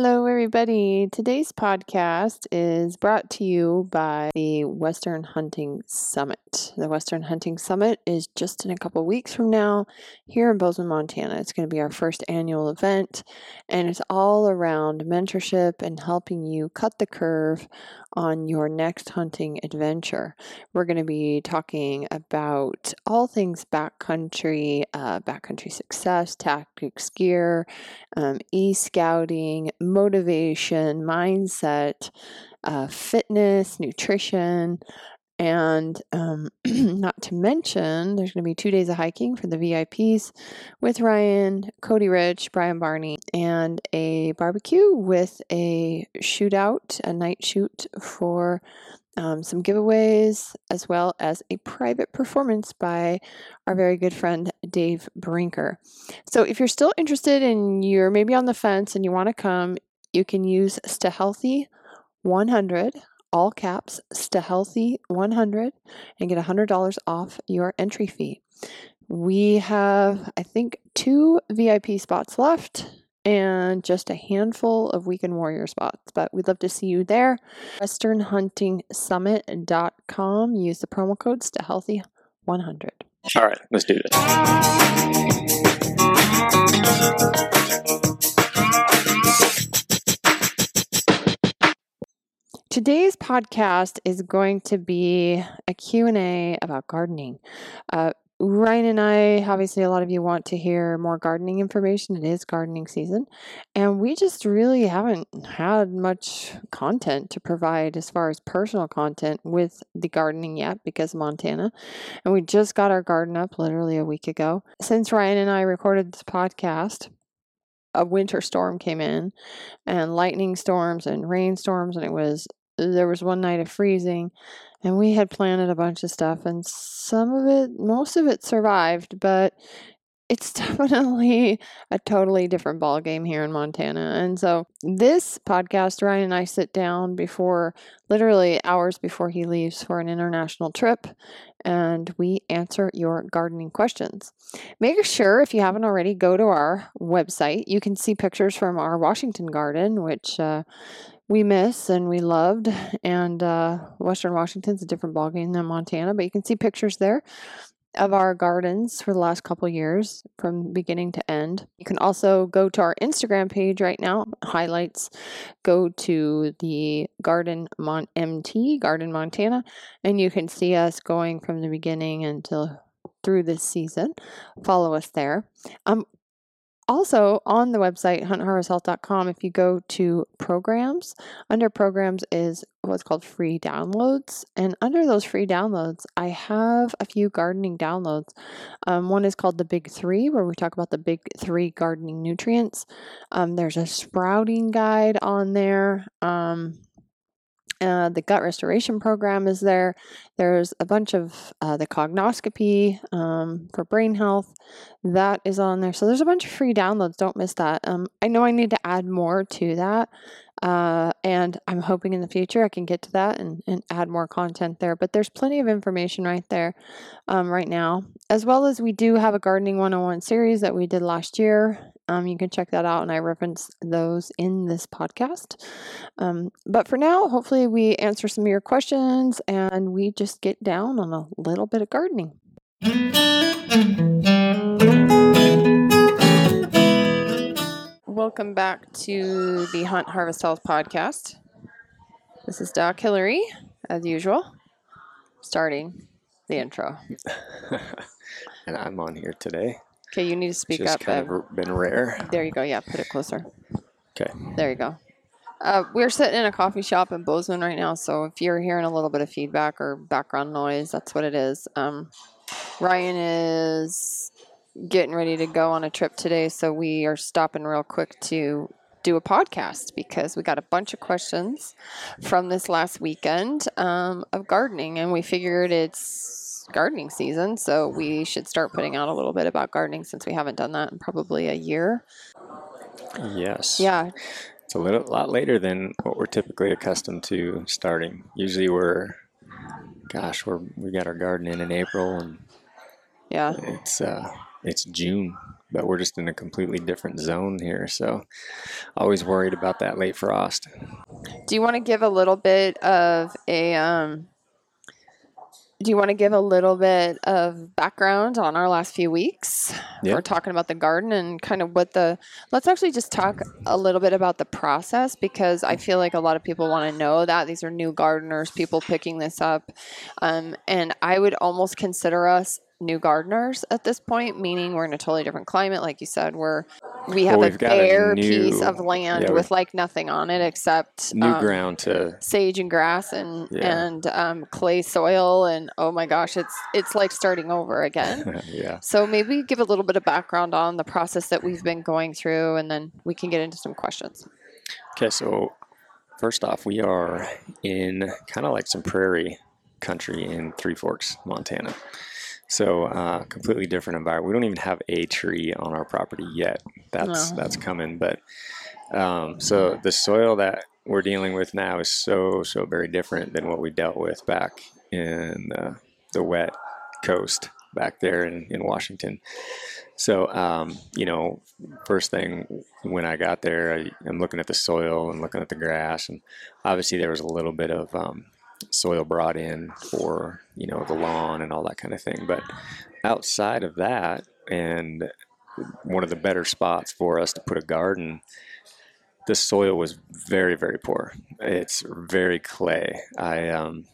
Hello, everybody. Today's podcast is brought to you by the Western Hunting Summit. The Western Hunting Summit is just in a couple weeks from now here in Bozeman, Montana. It's going to be our first annual event, and it's all around mentorship and helping you cut the curve on your next hunting adventure. We're going to be talking about all things backcountry, uh, backcountry success, tactics, gear, um, e scouting motivation, mindset, uh, fitness, nutrition, and um, not to mention, there's going to be two days of hiking for the VIPs with Ryan, Cody Rich, Brian Barney, and a barbecue with a shootout, a night shoot for um, some giveaways, as well as a private performance by our very good friend Dave Brinker. So, if you're still interested and you're maybe on the fence and you want to come, you can use Stahealthy 100, all caps, Stahealthy 100, and get $100 off your entry fee. We have, I think, two VIP spots left and just a handful of Weekend Warrior spots. But we'd love to see you there. WesternHuntingSummit.com. Use the promo code STAHEALTHY100. All right, let's do this. Today's podcast is going to be a Q&A about gardening. Uh, Ryan and I, obviously, a lot of you want to hear more gardening information. It is gardening season. And we just really haven't had much content to provide as far as personal content with the gardening yet because Montana. And we just got our garden up literally a week ago. Since Ryan and I recorded this podcast, a winter storm came in and lightning storms and rainstorms, and it was there was one night of freezing and we had planted a bunch of stuff and some of it most of it survived but it's definitely a totally different ball game here in Montana. And so this podcast, Ryan and I sit down before literally hours before he leaves for an international trip and we answer your gardening questions. Make sure if you haven't already go to our website. You can see pictures from our Washington garden which uh, we miss and we loved. And uh, Western Washington's a different ballgame than Montana, but you can see pictures there of our gardens for the last couple years from beginning to end. You can also go to our Instagram page right now, highlights, go to the Garden Mon- MT, Garden Montana, and you can see us going from the beginning until through this season. Follow us there. Um, also on the website huntharvesthealth.com if you go to programs under programs is what's called free downloads. And under those free downloads i have a few gardening downloads. Um, one is called the big three where we talk about the big three gardening nutrients. Um, there's a sprouting guide on there. Um, uh, the gut restoration program is there. There's a bunch of uh, the cognoscopy um, for brain health that is on there. So there's a bunch of free downloads. Don't miss that. Um, I know I need to add more to that. Uh, and I'm hoping in the future I can get to that and, and add more content there. But there's plenty of information right there um, right now, as well as we do have a Gardening 101 series that we did last year. Um, you can check that out, and I reference those in this podcast. Um, but for now, hopefully, we answer some of your questions and we just get down on a little bit of gardening. Welcome back to the Hunt Harvest Health podcast. This is Doc Hillary, as usual, starting the intro. and I'm on here today. Okay, you need to speak Just up. kind of been rare. There you go. Yeah, put it closer. Okay. There you go. Uh, we're sitting in a coffee shop in Bozeman right now, so if you're hearing a little bit of feedback or background noise, that's what it is. Um, Ryan is getting ready to go on a trip today, so we are stopping real quick to do a podcast because we got a bunch of questions from this last weekend um, of gardening, and we figured it's gardening season, so we should start putting out a little bit about gardening since we haven't done that in probably a year. Yes. Yeah, It's a little lot later than what we're typically accustomed to starting. Usually we're, gosh, we're we got our garden in in April and yeah. it's uh it's June but we're just in a completely different zone here. So, always worried about that late frost. Do you want to give a little bit of a um, do you want to give a little bit of background on our last few weeks? Yeah. We're talking about the garden and kind of what the. Let's actually just talk a little bit about the process because I feel like a lot of people want to know that these are new gardeners, people picking this up, um, and I would almost consider us new gardeners at this point, meaning we're in a totally different climate. Like you said, we're we have Well, a we've a bare new- piece of land yeah, with like nothing on it except New um, ground to sage and grass and Yeah. and um, clay soil and oh my gosh it's it's like starting over again yeah. so maybe give a little bit of background on the process that we've been going through and then we can get into some questions Okay, so first off, we are in kind of like some prairie country in Three Forks, Montana. So uh, completely different environment. We don't even have a tree on our property yet. That's No. that's coming. But um, so the soil that we're dealing with now is so so very different than what we dealt with back in uh, the wet coast back there in, in Washington. So, um, you know, first thing when I got there, I, I'm looking at the soil and looking at the grass, and obviously there was a little bit of um, soil brought in for you know the lawn and all that kind of thing. But outside of that, and one of the better spots for us to put a garden, the soil was very very poor. It's very clay. I um,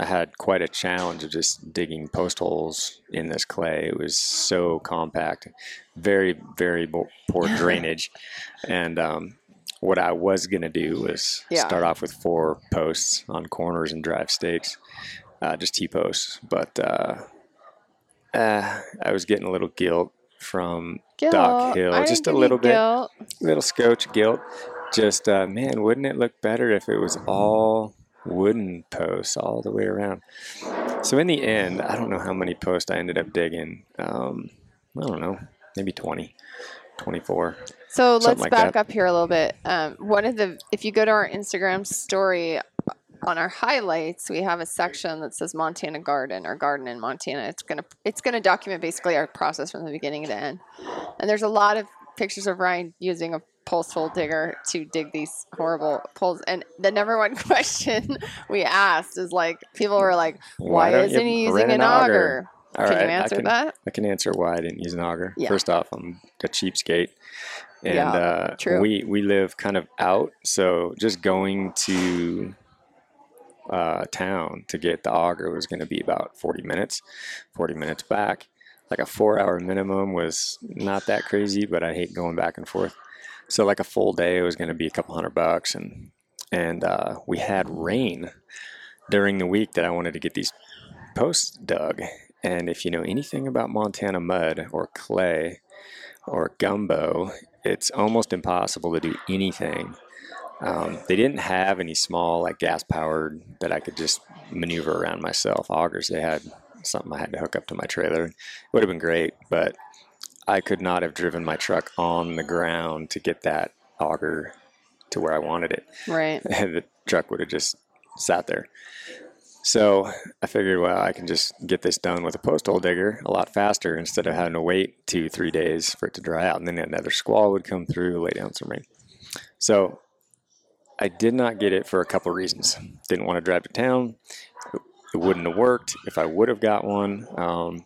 I had quite a challenge of just digging post holes in this clay. It was so compact, very, very poor drainage. and um, what I was going to do was Yeah. start off with four posts on corners and drive stakes, uh, just T posts. But uh, uh, I was getting a little guilt from Guilt. Doc Hill, I just a little bit guilt. little scotch guilt. Just uh, man, wouldn't it look better if it was all wooden posts all the way around? So in the end, I don't know how many posts I ended up digging. Um, I don't know, maybe 20, 24. So let's like back that. up here a little bit. Um, one of the, if you go to our Instagram story, on our highlights, we have a section that says Montana Garden or Garden in Montana. It's gonna, it's gonna document basically our process from the beginning to end. And there's a lot of pictures of Ryan using a post hole digger to dig these horrible poles. And the number one question we asked is like, people were like, "Why, don't isn't he using an auger?" All Can right, you answer I can, that? I can answer why I didn't use an auger. Yeah. First off, I'm a cheapskate. And Yeah, uh, true. we we live kind of out, so just going to uh, town to get the auger was going to be about 40 minutes, 40 minutes back. Like a four hour minimum was not that crazy, but I hate going back and forth. So like a full day was going to be a couple hundred bucks, and and uh, we had rain during the week that I wanted to get these posts dug. And if you know anything about Montana mud or clay or gumbo, it's almost impossible to do anything. Um, they didn't have any small, like gas powered, that I could just maneuver around myself. Augers, they had something I had to hook up to my trailer. It would have been great, but I could not have driven my truck on the ground to get that auger to where I wanted it Right. the truck would have just sat there. So I figured, well, I can just get this done with a post hole digger a lot faster instead of having to wait two, three days for it to dry out. And then another squall would come through, lay down some rain. So I did not get it for a couple reasons. Didn't want to drive to town. It wouldn't have worked if I would have got one. Um,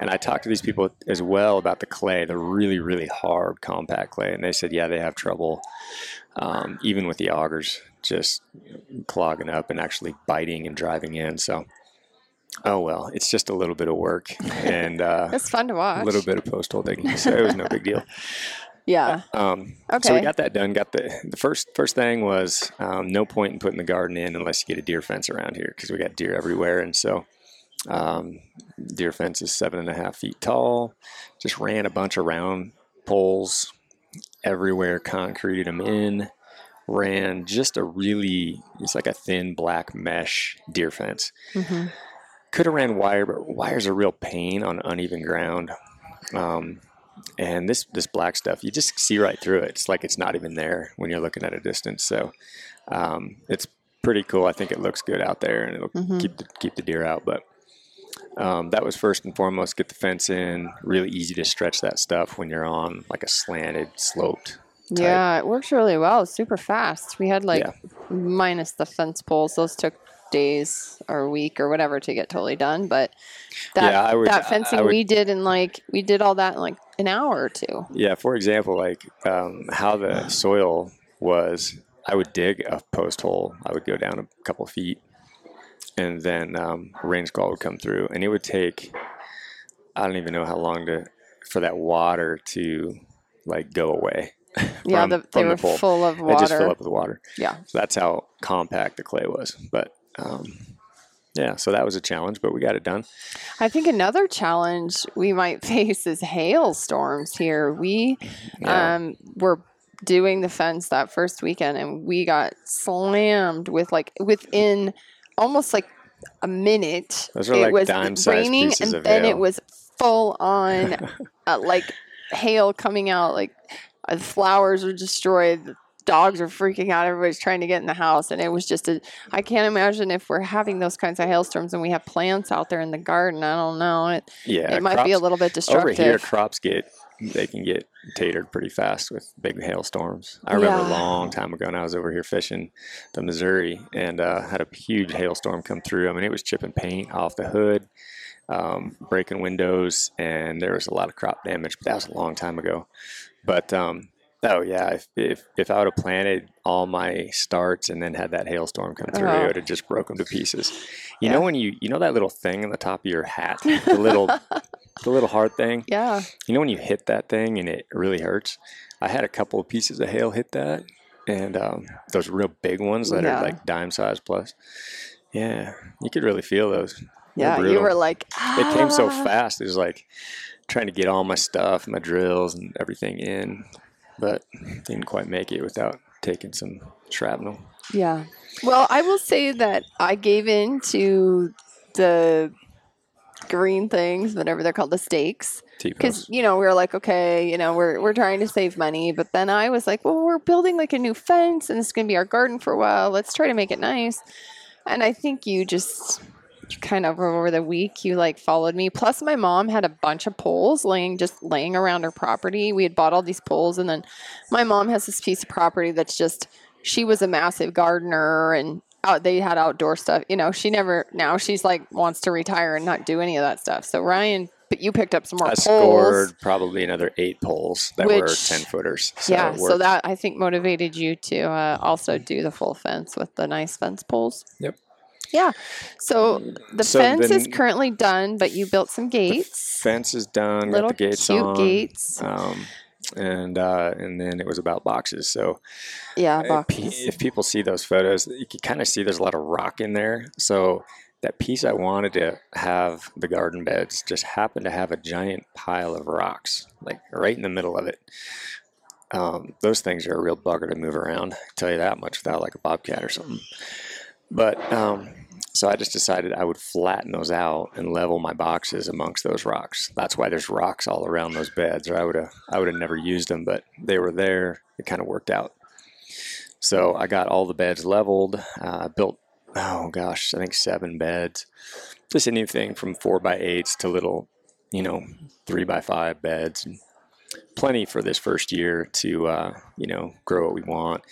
and I talked to these people as well about the clay, the really, really hard compact clay. And they said, yeah, they have trouble um, even with the augers just clogging up and actually biting and driving in. So, oh well, it's just a little bit of work and uh, It's fun to watch. a little bit of post hole digging. So it was no big deal. Yeah. Um, So we got that done. Got the the first first thing was um, no point in putting the garden in unless you get a deer fence around here because we got deer everywhere, and so um, deer fence is seven and a half feet tall. Just ran a bunch of round poles everywhere, concreted them in. Ran just a really it's like a thin black mesh deer fence. hmm Could have ran wire, but wire's a real pain on uneven ground. Um, and this this black stuff, you just see right through it. It's like it's not even there when you're looking at a distance. So um, it's pretty cool. I think it looks good out there, and it'll Mhm. keep the, keep the deer out. But um, that was first and foremost. Get the fence in. Really easy to stretch that stuff when you're on like a slanted, sloped. Type. Yeah, it works really well. Super fast. We had like Yeah. minus the fence poles. Those took days or a week or whatever to get totally done. But that Yeah, would- that fencing would- we did in like we did all that in like an hour or two. Yeah, for example, like um, how the soil was, I would dig a post hole. I would go down a couple feet, and then um, a rain squall would come through, and it would take. I don't even know how long to for that water to like go away. yeah, from- the, they the were full of It just fill water. up with water. Yeah. So that's how compact the clay was. But um, yeah, so that was a challenge, but we got it done. I think another challenge we might face is hailstorms here. We Yeah. um, were doing the fence that first weekend and we got slammed with like within almost like a minute. Those are it like was raining and then hail. it was full on uh, like hail coming out like uh, flowers are destroyed the dogs are freaking out everybody's trying to get in the house and it was just a i can't imagine if we're having those kinds of hailstorms and we have plants out there in the garden i don't know it, yeah, it might be a little bit destructive. Over here, crops get they can get tatered pretty fast with big hailstorms. I remember Yeah. a long time ago when I was over here fishing the Missouri and uh, had a huge hailstorm come through. I mean, it was chipping paint off the hood, um, breaking windows, and there was a lot of crop damage. But that was a long time ago. But um, oh yeah, if, if if I would have planted all my starts and then had that hailstorm come through, Oh. it would have just broke them to pieces. You Yeah. know when you you know that little thing on the top of your hat, the little the little heart thing. yeah You know when you hit that thing and it really hurts? I had a couple of pieces of hail hit that, and um, those real big ones that Yeah. are like dime size plus. Yeah, you could really feel those. Yeah you were like It came so "Ah." fast. It was like trying to get all my stuff, my drills, and everything in, but didn't quite make it without taking some shrapnel. Yeah. Well, I will say that I gave in to the green things, whatever they're called, the stakes. Because, you know, we were like, okay, you know, we're, we're trying to save money. But then I was like, well, we're building like a new fence and it's going to be our garden for a while. Let's try to make it nice. And I think you just kind of over the week, you like followed me. Plus, my mom had a bunch of poles laying just laying around her property. We had bought all these poles. And then my mom has this piece of property that's just, she was a massive gardener and out, they had outdoor stuff. You know, she never, now she's like wants to retire and not do any of that stuff. So, Ryan, but you picked up some more I poles. scored probably another eight poles that were 10 footers. So yeah, so that I think motivated you to uh, also do the full fence with the nice fence poles. Yep. Yeah. So the So fence is currently done, but you built some gates, fence is done, little got the gates cute on. gates. um, and uh, and then it was about boxes. So Yeah, boxes. if people see those photos, you can kind of see there's a lot of rock in there. So that piece I wanted to have the garden beds just happened to have a giant pile of rocks, like right in the middle of it. Um, those things are a real bugger to move around. I tell you that much without like a bobcat or something. But um, so I just decided I would flatten those out and level my boxes amongst those rocks. That's why there's rocks all around those beds, or I would have I would have never used them, but they were there. It kind of worked out. So I got all the beds leveled. Uh, built oh gosh, I think seven beds. Just anything from four by eights to little, you know, three by five beds. Plenty for this first year to uh, you know grow what we want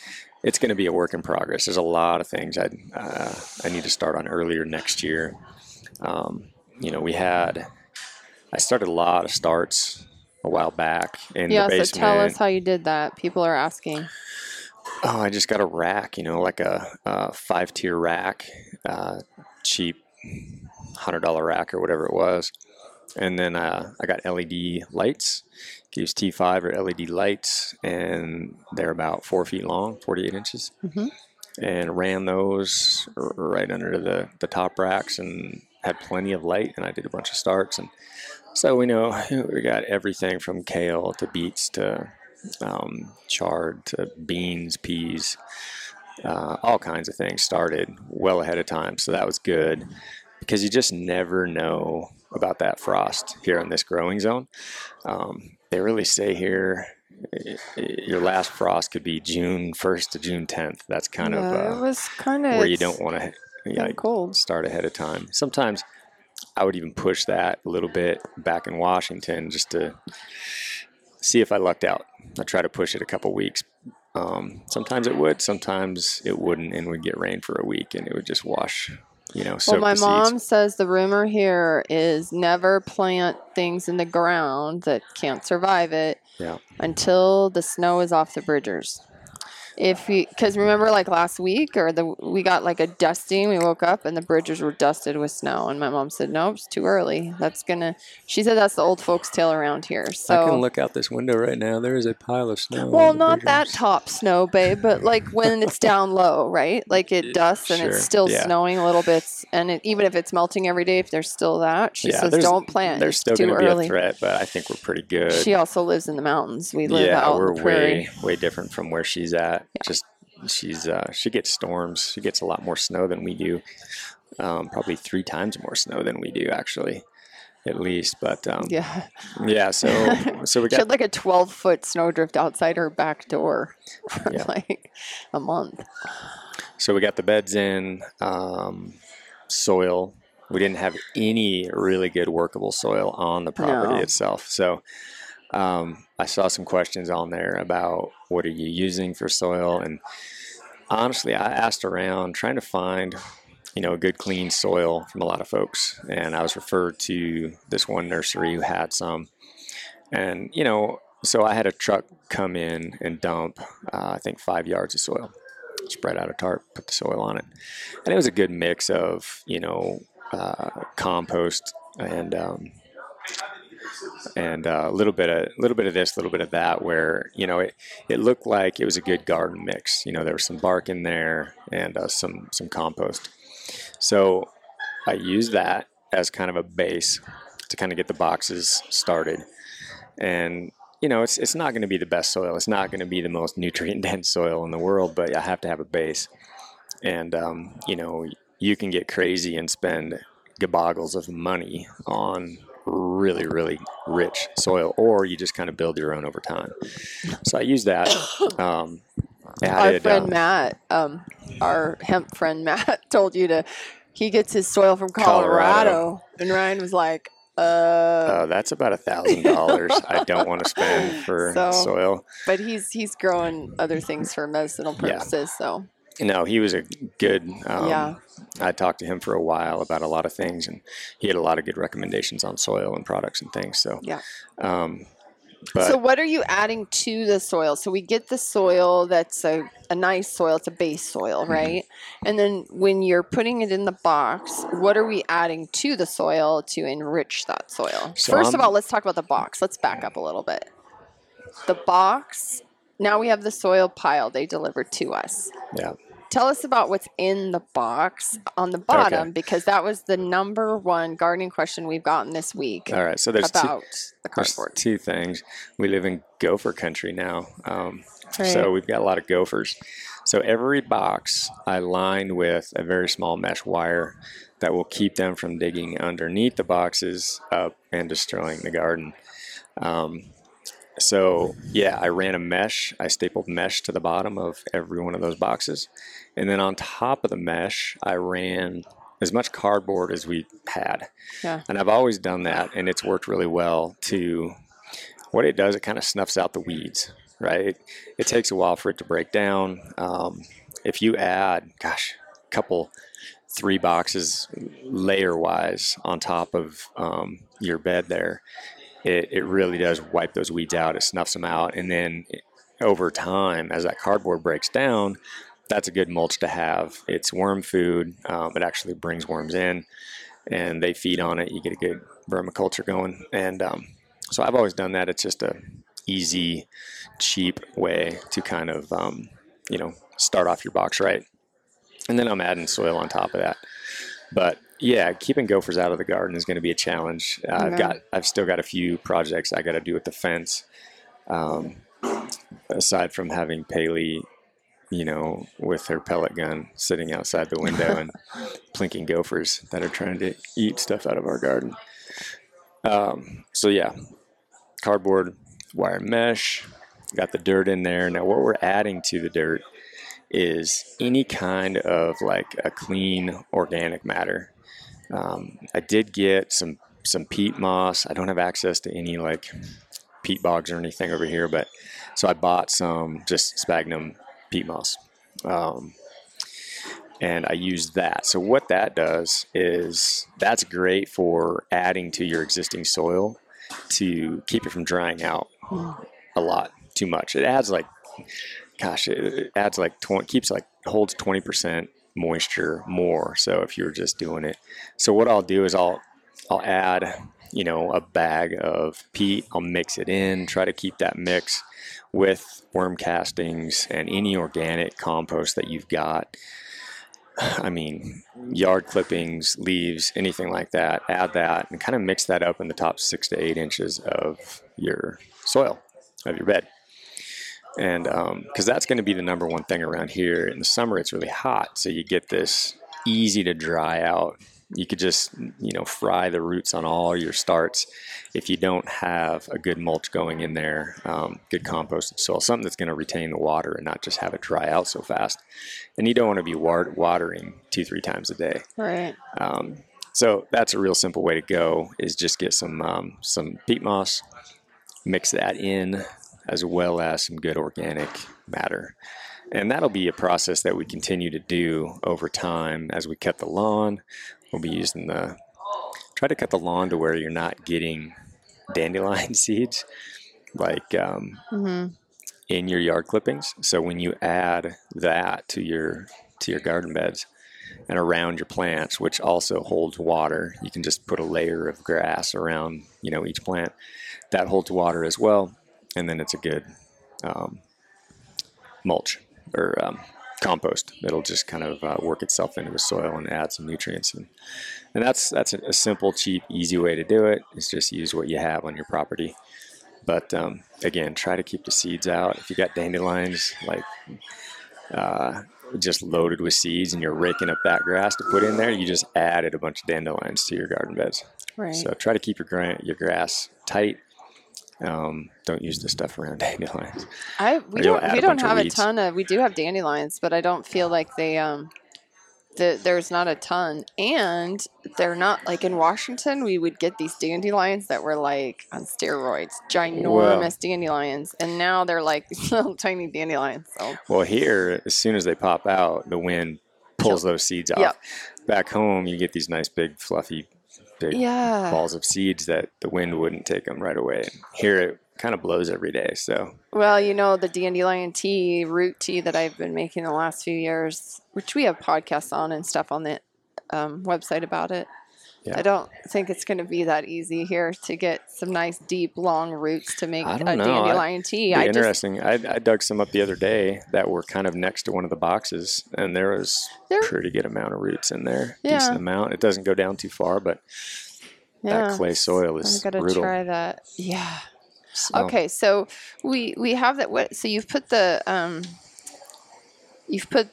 it's going to be a work in progress. There's a lot of things I uh, I need to start on earlier next year. Um, you know, we had I started a lot of starts a while back in yeah, the so basement. tell us how you did that. People are asking. Oh, I just got a rack, you know, like a, a five tier rack, uh, cheap hundred dollar rack or whatever it was, and then uh, I got LED lights. Use T5 or LED lights, and they're about four feet long, 48 inches, Mhm. and ran those r- right under the the top racks, and had plenty of light. And I did a bunch of starts, and so we know we got everything from kale to beets to um, chard to beans, peas, uh, all kinds of things started well ahead of time. So that was good because you just never know about that frost here in this growing zone. Um, they really say here your last frost could be June 1st to June 10th. That's kind yeah, of it uh, was kind of where you don't want to like, cold. start ahead of time. Sometimes I would even push that a little bit back in Washington just to see if I lucked out. I try to push it a couple weeks. Um, sometimes it would, sometimes it wouldn't, and we'd get rain for a week, and it would just wash. You know, Well, my mom seeds. says the rumor here is never plant things in the ground that can't survive it Yeah. until the snow is off the Bridgers. If we because remember, like last week, or the we got like a dusting. We woke up and the Bridgers were dusted with snow, and my mom said, "Nope, it's too early. That's gonna." She said that's the old folks' tale around here. So I can look out this window right now. There is a pile of snow. Well, not that top snow, babe, but like when it's down low, right? Like it dusts and Sure, it's still yeah. snowing a little bit, and it, even if it's melting every day, if there's still that, she Yeah, says don't plant. There's still too going to be early. a threat, but I think we're pretty good. She also lives in the mountains. We live yeah, out we're in the prairie. way way different from where she's at. Just she's uh, she gets storms. She gets a lot more snow than we do. Um, probably three times more snow than we do, actually, at least. But um, yeah. Yeah, so so we she got had like a 12 foot snowdrift outside her back door for Yeah. like a month. so we got the beds in, um, soil. We didn't have any really good workable soil on the property No. itself. So um, I saw some questions on there about what are you using for soil, and honestly, I asked around trying to find, you know, a good clean soil from a lot of folks, and I was referred to this one nursery who had some, and you know, so I had a truck come in and dump, uh, I think five yards of soil, spread out a tarp, put the soil on it, and it was a good mix of, you know, uh, compost and um, and uh, a little bit of a little bit of this, a little bit of that. Where you know it, it looked like it was a good garden mix. You know, there was some bark in there and uh, some some compost. So I used that as kind of a base to kind of get the boxes started. And you know, it's it's not going to be the best soil. It's not going to be the most nutrient dense soil in the world, but I have to have a base. And um, you know, you can get crazy and spend gaboggles of money on really, really rich soil, or you just kind of build your own over time. So I use that. Um, Our added, friend uh, Matt, um, our hemp friend Matt, told you to. He gets his soil from Colorado, Colorado. and Ryan was like, "Uh." uh, that's about a thousand dollars I don't want to spend for So- soil. but he's he's growing other things for medicinal Yeah. purposes. So No, he was a good. Um, Yeah. I talked to him for a while about a lot of things, and he had a lot of good recommendations on soil and products and things. So, Yeah. Um, but so what are you adding to the soil? So we get the soil that's a, a nice soil, it's a base soil, Mm-hmm. right? And then when you're putting it in the box, what are we adding to the soil to enrich that soil? So First of I'm- all, let's talk about the box. Let's back up a little bit. The box, now we have the soil pile they delivered to us. yeah, Tell us about what's in the box on the bottom because that was the number one gardening question we've gotten this week all right. So there's two, about the there's cardboard. two things. We live in gopher country now, um, Right. so we've got a lot of gophers. So every box I line with a very small mesh wire that will keep them from digging underneath the boxes up and destroying the garden. Um, so yeah, I ran a mesh. I stapled mesh to the bottom of every one of those boxes, and then on top of the mesh, I ran as much cardboard as we had. Yeah. And I've always done that, and it's worked really well. To what it does, it kind of snuffs out the weeds. Right. It, it takes a while for it to break down. Um, if you add, gosh, a couple, three boxes layer wise on top of um, your bed there, it, it really does wipe those weeds out. It snuffs them out. And then over time, as that cardboard breaks down, that's a good mulch to have. It's worm food. Um, it actually brings worms in and they feed on it. You get a good vermiculture going. And um, so I've always done that. It's just a easy, cheap way to kind of, um, you know, start off your box right. And then I'm adding soil on top of that. But yeah, keeping gophers out of the garden is going to be a challenge. Uh, I've got, I've still got a few projects I got to do with the fence. Um, aside from having Paley, you know, with her pellet gun sitting outside the window and plinking gophers that are trying to eat stuff out of our garden. Um, so yeah, cardboard, wire mesh, got the dirt in there. Now what we're adding to the dirt is any kind of like a clean organic matter. Um, I did get some some peat moss. I don't have access to any like peat bogs or anything over here, but so I bought some just sphagnum peat moss. Um, and I used that. So what that does is that's great for adding to your existing soil to keep it from drying out a lot too much. It adds like, gosh, it adds like 20, keeps like holds 20% moisture more. So if you're just doing it, so what I'll do is I'll I'll add you know a bag of peat. I'll mix it in. Try to keep that mix with worm castings and any organic compost that you've got. I mean, yard clippings, leaves, anything like that. Add that and kind of mix that up in the top six to eight inches of your soil of your bed and because um, that's going to be the number one thing around here. In the summer it's really hot so you get this easy to dry out. You could just you know fry the roots on all your starts if you don't have a good mulch going in there um, good composted soil something that's going to retain the water and not just have it dry out so fast. And you don't want to be watering two three times a day. Right. Um, so that's a real simple way to go is just get some um, some peat moss mix that in as well as some good organic matter. And that'll be a process that we continue to do over time as we cut the lawn. We'll be using the, try to cut the lawn to where you're not getting dandelion seeds like um, mm-hmm. in your yard clippings. So when you add that to your to your garden beds and around your plants, which also holds water, you can just put a layer of grass around you know each plant that holds water as well and then it's a good um, mulch or um, compost. It'll just kind of uh, work itself into the soil and add some nutrients. And, and that's that's a, a, simple, cheap, easy way to do it. Is just use what you have on your property. But um, again, try to keep the seeds out. If you got dandelions, like uh, just loaded with seeds, and you're raking up that grass to put in there, you just added a bunch of dandelions to your garden beds. Right. So try to keep your gra- your grass tight um, don't use the stuff around dandelions. I we don't we don't have a ton of we do have dandelions, but I don't feel like they um the, there's not a ton, and they're not like in Washington. We would get these dandelions that were like on steroids, ginormous well, dandelions, and now they're like little tiny dandelions. So. Well, here, as soon as they pop out, the wind pulls those seeds off. Yep. Back home, you get these nice big fluffy big yeah. balls of seeds that the wind wouldn't take them right away. And here it kind of blows every day. So well, you know the dandelion tea, root tea that I've been making the last few years, which we have podcasts on and stuff on the um, website about it. Yeah. I don't think it's going to be that easy here to get some nice, deep, long roots to make a know. dandelion tea. I interesting. Just, I, I, dug some up the other day that were kind of next to one of the boxes, and there was a pretty good amount of roots in there. Yeah. Decent amount. It doesn't go down too far, but yeah. that clay soil is I gotta brutal. try that. Yeah. So. Okay, so we we have that. What? So you've put the um, you've put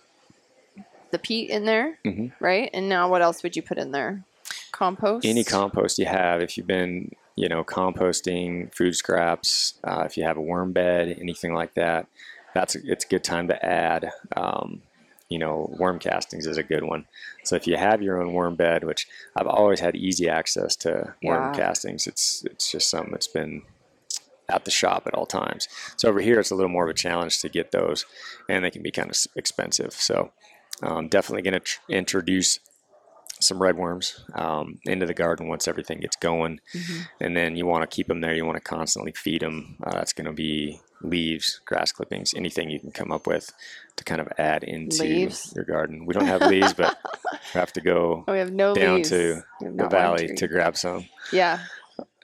the peat in there, mm-hmm. right? And now what else would you put in there? Compost? Any compost you have, if you've been, you know, composting food scraps, uh, if you have a worm bed, anything like that, that's it's a good time to add. Um, you know, worm castings is a good one. So if you have your own worm bed, which I've always had easy access to worm yeah. castings, it's it's just something that's been at the shop at all times. So over here, it's a little more of a challenge to get those, and they can be kind of expensive. So um, definitely going to tr- introduce some red worms um, into the garden once everything gets going. Mm-hmm. And then you want to keep them there. You want to constantly feed them. Uh, that's going to be leaves, grass clippings, anything you can come up with to kind of add into leaves. your garden. We don't have leaves, but we have to go oh, we have no down to the valley to grab some. Yeah.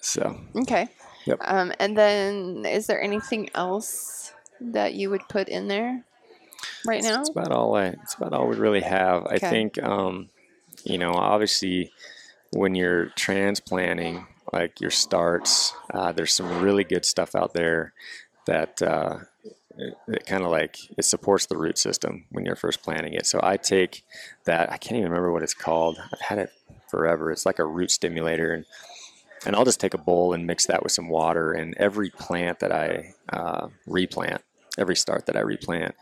So. Okay. Yep. Um, and then is there anything else that you would put in there right now? It's about all I, it's about all we really have. Okay. I think, um, you know, obviously when you're transplanting, like your starts, uh, there's some really good stuff out there that uh, it, it kind of like it supports the root system when you're first planting it. So I take that. I can't even remember what it's called. I've had it forever. It's like a root stimulator, and and I'll just take a bowl and mix that with some water. And every plant that I uh, replant, every start that I replant,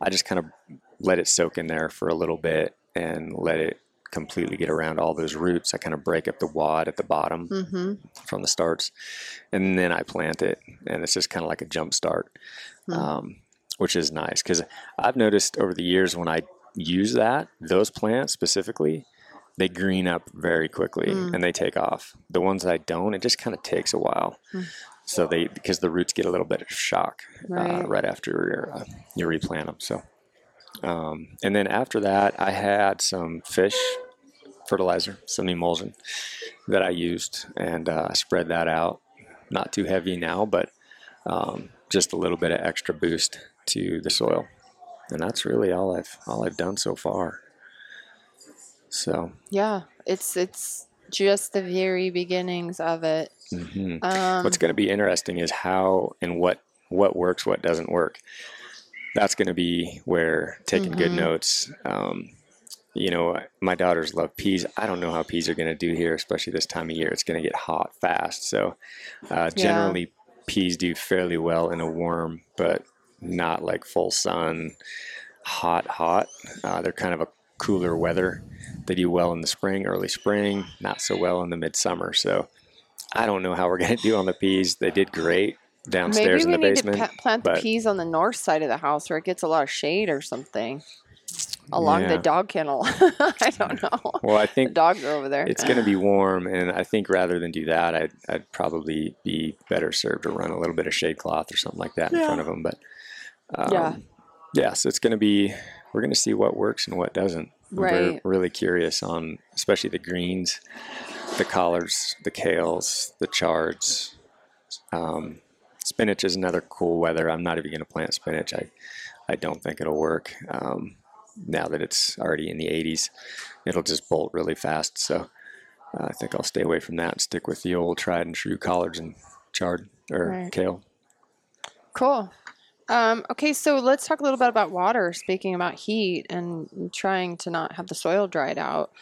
I just kind of let it soak in there for a little bit and let it completely get around all those roots. I kind of break up the wad at the bottom Mm-hmm. from the starts, and then I plant it, and it's just kind of like a jump start, Hmm. um, which is nice because I've noticed over the years when I use that those plants specifically, they green up very quickly Mm. and they take off. The ones that I don't, it just kind of takes a while. Mm. So they because the roots get a little bit of shock uh, Right. right after uh, you replant them. So, um, and then after that, I had some fish fertilizer, some emulsion that I used, and uh, spread that out. Not too heavy now, but um, just a little bit of extra boost to the soil, and that's really all I've all I've done so far. So, Yeah, it's it's just the very beginnings of it. mhm. Um, what's going to be interesting is how and what what works, what doesn't work. That's going to be where taking good Mhm. notes. Um, you know, my daughters love peas. I don't know how peas are going to do here, especially this time of year. It's going to get hot fast. So, uh, generally, peas do fairly well in a warm, but not like full sun, hot, hot. Uh, they're kind of a cooler weather. They do well in the spring, early spring, not so well in the midsummer. So, I don't know how we're going to do on the peas. They did great downstairs maybe in we the need basement. to pa- plant the peas on the north side of the house where it gets a lot of shade or something. Along the dog kennel. I don't know. well, I The think dogs are over there. it's going to be warm, and I think rather than do that, I'd, I'd probably be better served to run a little bit of shade cloth or something like that in front of them. But um, Yeah. yeah, so it's going to be we're going to see what works and what doesn't. We're really curious on especially the greens, the collards, the kales, the chards. Um, spinach is another cool weather. I'm not even going to plant spinach. I I don't think it'll work. Um, now that it's already in the 80s, it'll just bolt really fast. So uh, I think I'll stay away from that and stick with the old tried and true collards and chard or Right. kale. Cool. Um, okay, so let's talk a little bit about water. Speaking about heat and trying to not have the soil dried out.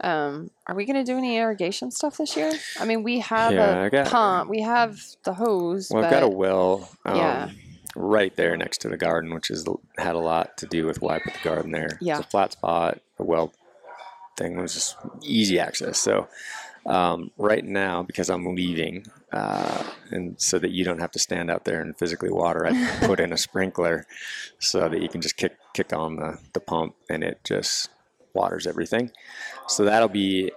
Um, are we going to do any irrigation stuff this year? I mean, we have Yeah, a got- pump, we have the hose. Well, I've got a well um, Yeah. Right there next to the garden, which has had a lot to do with why I put the garden there. Yeah. It's a flat spot. a well thing was just easy access. So um, right now, because I'm leaving, uh, and so that you don't have to stand out there and physically water, I put in a sprinkler so that you can just kick kick on the, the pump and it just waters everything. So that'll be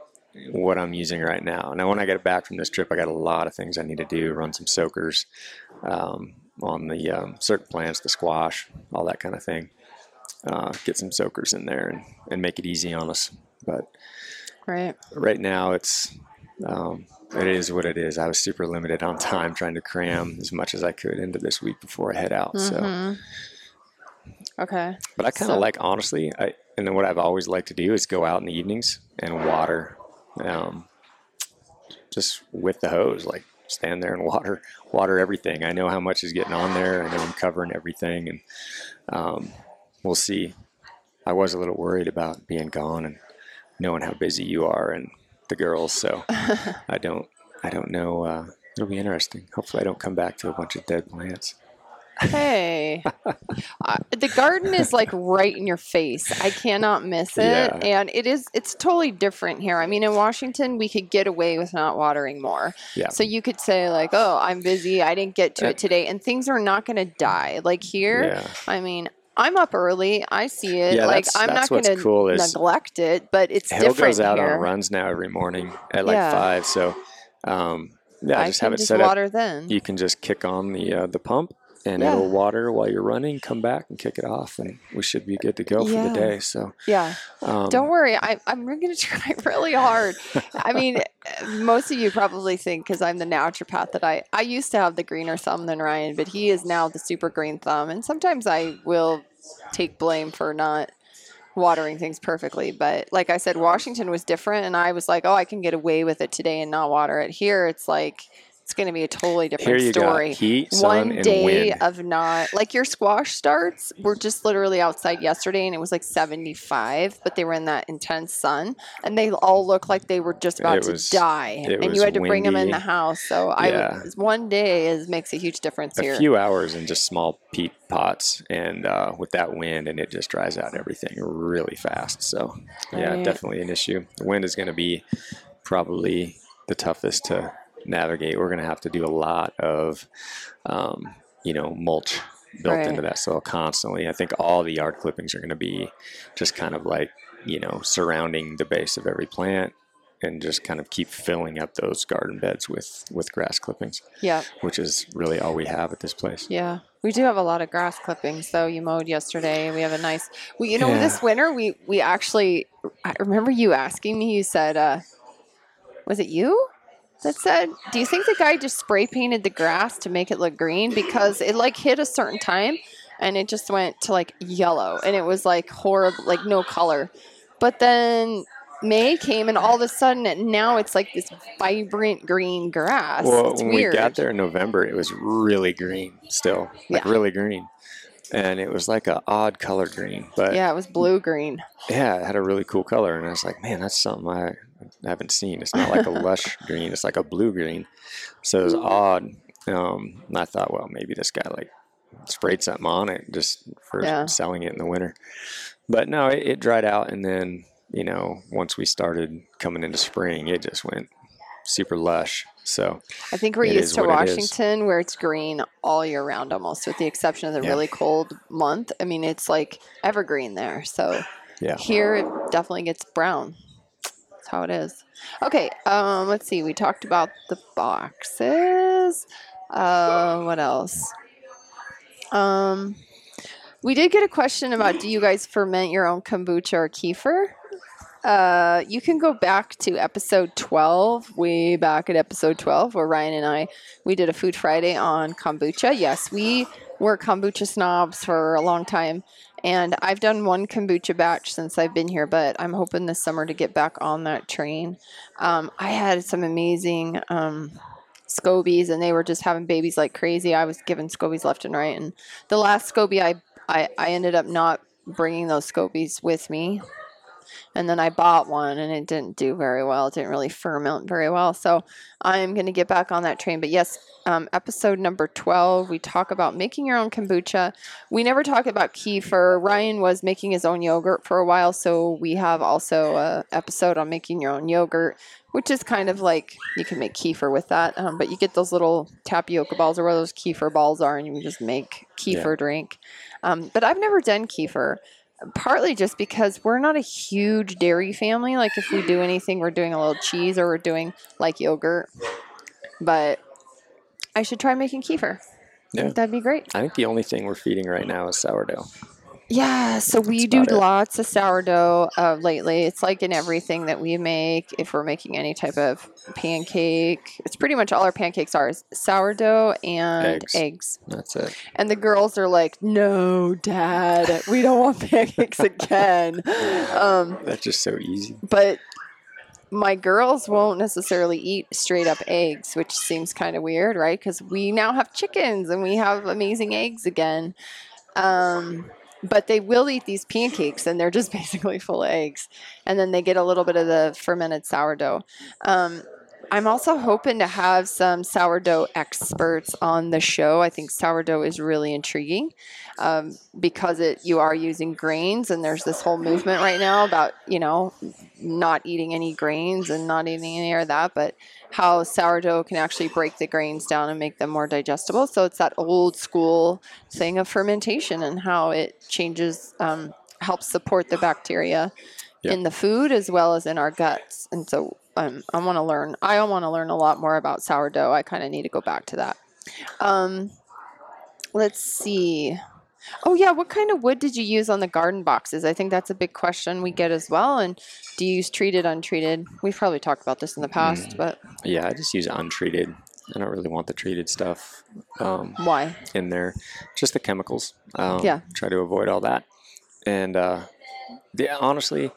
what I'm using right now. Now, when I get back from this trip, I got a lot of things I need to do. Run some soakers um, on the um, certain plants, the squash, all that kind of thing. Uh, get some soakers in there and, and make it easy on us. But right. right now, it's um, it is what it is. I was super limited on time, trying to cram as much as I could into this week before I head out. So. Mhm. Okay. But I kind of So- like, honestly, I and then what I've always liked to do is go out in the evenings and water, um, just with the hose, like stand there and water, water everything. I know how much is getting on there. I know I'm covering everything, and um, we'll see. I was a little worried about being gone and knowing how busy you are and the girls, so I don't, I don't know. Uh, it'll be interesting. Hopefully, I don't come back to a bunch of dead plants. Hey, uh, the garden is like right in your face. I cannot miss it, Yeah. and it is. It's totally different here. I mean, in Washington, we could get away with not watering more. Yeah. So you could say like, "Oh, I'm busy. I didn't get to it today," and things are not going to die. Like here, Yeah. I mean, I'm up early. I see it. Yeah, like that's- I'm that's not going to cool neglect it, but it's Hill different goes out here. on runs now every morning at like Yeah. five. So, um, yeah, I just have it set water up. then. You can just kick on the uh, the pump, and Yeah. it'll water while you're running. Come back and kick it off, and we should be good to go for Yeah. the day. So, yeah. um, Don't worry, I, I'm going to try really hard. I mean, most of you probably think because I'm the naturopath that I I used to have the greener thumb than Ryan, but he is now the super green thumb, and sometimes I will take blame for not watering things perfectly. But like I said, Washington was different, and I was like, oh, I can get away with it today and not water it. Here, it's like it's going to be a totally different story. heat, One day of not like your squash starts. We're just literally outside yesterday, and it was like seventy-five, but they were in that intense sun, and they all looked like they were just about It to was- die. And you had to bring them in the house. So I Yeah. would, one day is makes a huge difference a here. few hours in just small peat pots and uh, with that wind and it just dries out everything really fast so yeah Right. definitely an issue the wind is going to be probably the toughest to navigate we're going to have to do a lot of um, you know mulch built Right. into that soil constantly i think all the yard clippings are going to be just kind of like you know surrounding the base of every plant and just kind of keep filling up those garden beds with with grass clippings yeah, which is really all we have at this place yeah. We do have a lot of grass clippings, though. You mowed yesterday. We have a nice. We, you know, Yeah. this winter we we actually. I remember you asking me. You said, uh, "Was it you?" That said, "Do you think the guy just spray painted the grass to make it look green because it like hit a certain time and it just went to like yellow and it was like horrible, like no color." But then May came and all of a sudden now it's like this vibrant green grass. Well, it's when weird. we got there in November, it was really green still, like Yeah. really green, and it was like an odd color green, but yeah. Yeah, it was blue green. Yeah, it had a really cool color, and I was like, man, that's something I haven't seen. It's not like a lush green; it's like a blue green, so it was odd. Um, and I thought, well, maybe this guy like sprayed something on it just for Yeah. selling it in the winter, but no, it, it dried out, and then you know, once we started coming into spring, it just went super lush. So I think we're used to what it. Washington where it's green all year round almost, with the exception of the Yeah. really cold month. I mean, it's like evergreen there. So yeah, here it definitely gets brown. That's how it is. Okay, um, let's see. We talked about the boxes. Uh, what else? Um, we did get a question about do you guys ferment your own kombucha or kefir? Uh, you can go back to episode 12, way back at episode 12, where Ryan and I we did a Food Friday on kombucha. Yes, we were kombucha snobs for a long time, and I've done one kombucha batch since I've been here, but I'm hoping this summer to get back on that train. Um, I had some amazing um, scobies, and they were just having babies like crazy. I was giving scobies left and right, and the last scobie I I, I ended up not bringing those scobies with me and then I bought one and it didn't do very well. It didn't really ferment very well. So I'm going to get back on that train. But yes, um, episode number 12, we talk about making your own kombucha. We never talk about kefir. Ryan was making his own yogurt for a while. So we have also a episode on making your own yogurt, which is kind of like you can make kefir with that. Um, but you get those little tapioca balls or where those kefir balls are and you can just make kefir drink. Um, but I've never done kefir partly just because we're not a huge dairy family. Like if we do anything, we're doing a little cheese or we're doing like yogurt. But I should try making kefir. Yeah. That'd be great. I think the only thing we're feeding right now is sourdough. Yeah, so we do it. lots of sourdough uh, lately. It's like in everything that we make. If we're making any type of pancake, it's pretty much all our pancakes are sourdough and Eggs. eggs. That's it. And the girls are like, "No, Dad, we don't want pancakes again." Um, That's just so easy. but my girls won't necessarily eat straight up eggs, which seems kind of weird, right? Because we now have chickens and we have amazing eggs again. Um, but they will eat these pancakes and they're just basically full of eggs. And then they get a little bit of the fermented sourdough. Um, I'm also hoping to have some sourdough experts on the show. I think sourdough is really intriguing um, because it you are using grains, and there's this whole movement right now about you know not eating any grains and not eating any of that, but how sourdough can actually break the grains down and make them more digestible. So it's that old school thing of fermentation and how it changes, um, helps support the bacteria Yeah. in the food as well as in our guts. And so um, I want to learn. I want to learn a lot more about sourdough. I kind of need to go back to that. Um, let's see. Oh yeah, what kind of wood did you use on the garden boxes? I think that's a big question we get as well. And do you use treated, untreated? We've probably talked about this in the past, Mm. but Yeah, I just use untreated. I don't really want the treated stuff um, why? in there. Just the chemicals. Um, Yeah. Try to avoid all that. And uh, yeah, honestly,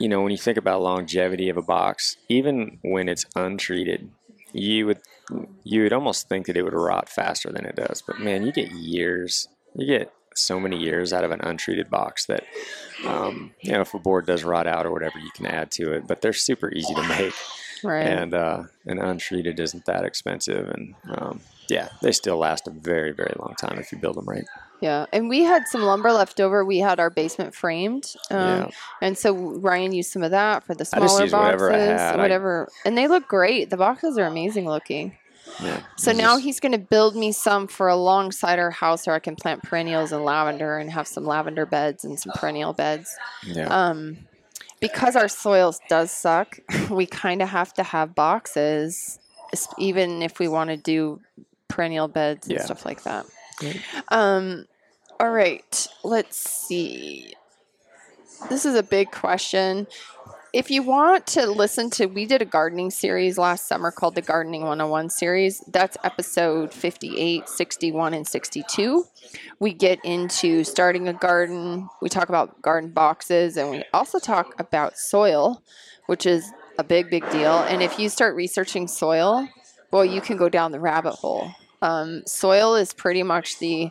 you know, when you think about longevity of a box, even when it's untreated, you would you would almost think that it would rot faster than it does. But man, you get years. You get so many years out of an untreated box that, um, you know, if a board does rot out or whatever, you can add to it. But they're super easy to make, Right. and uh, and untreated isn't that expensive. And um, yeah, they still last a very very long time if you build them right. Yeah, and we had some lumber left over. We had our basement framed, um, Yeah. and so Ryan used some of that for the smaller boxes, whatever had. I- whatever. and they look great. The boxes are amazing looking. Yeah. So now just- he's going to build me some for alongside our house, where I can plant perennials and lavender, and have some lavender beds and some perennial beds. yeah. Um, because our soils does suck, we kind of have to have boxes, even if we want to do perennial beds and Yeah. stuff like that. Um, all right, let's see. This is a big question. If you want to listen to, we did a gardening series last summer called the Gardening 101 series. That's episode 58, 61, and 62 we get into starting a garden. We talk about garden boxes and we also talk about soil, which is a big, big deal. And if you start researching soil, well, you can go down the rabbit hole. Um, soil is pretty much the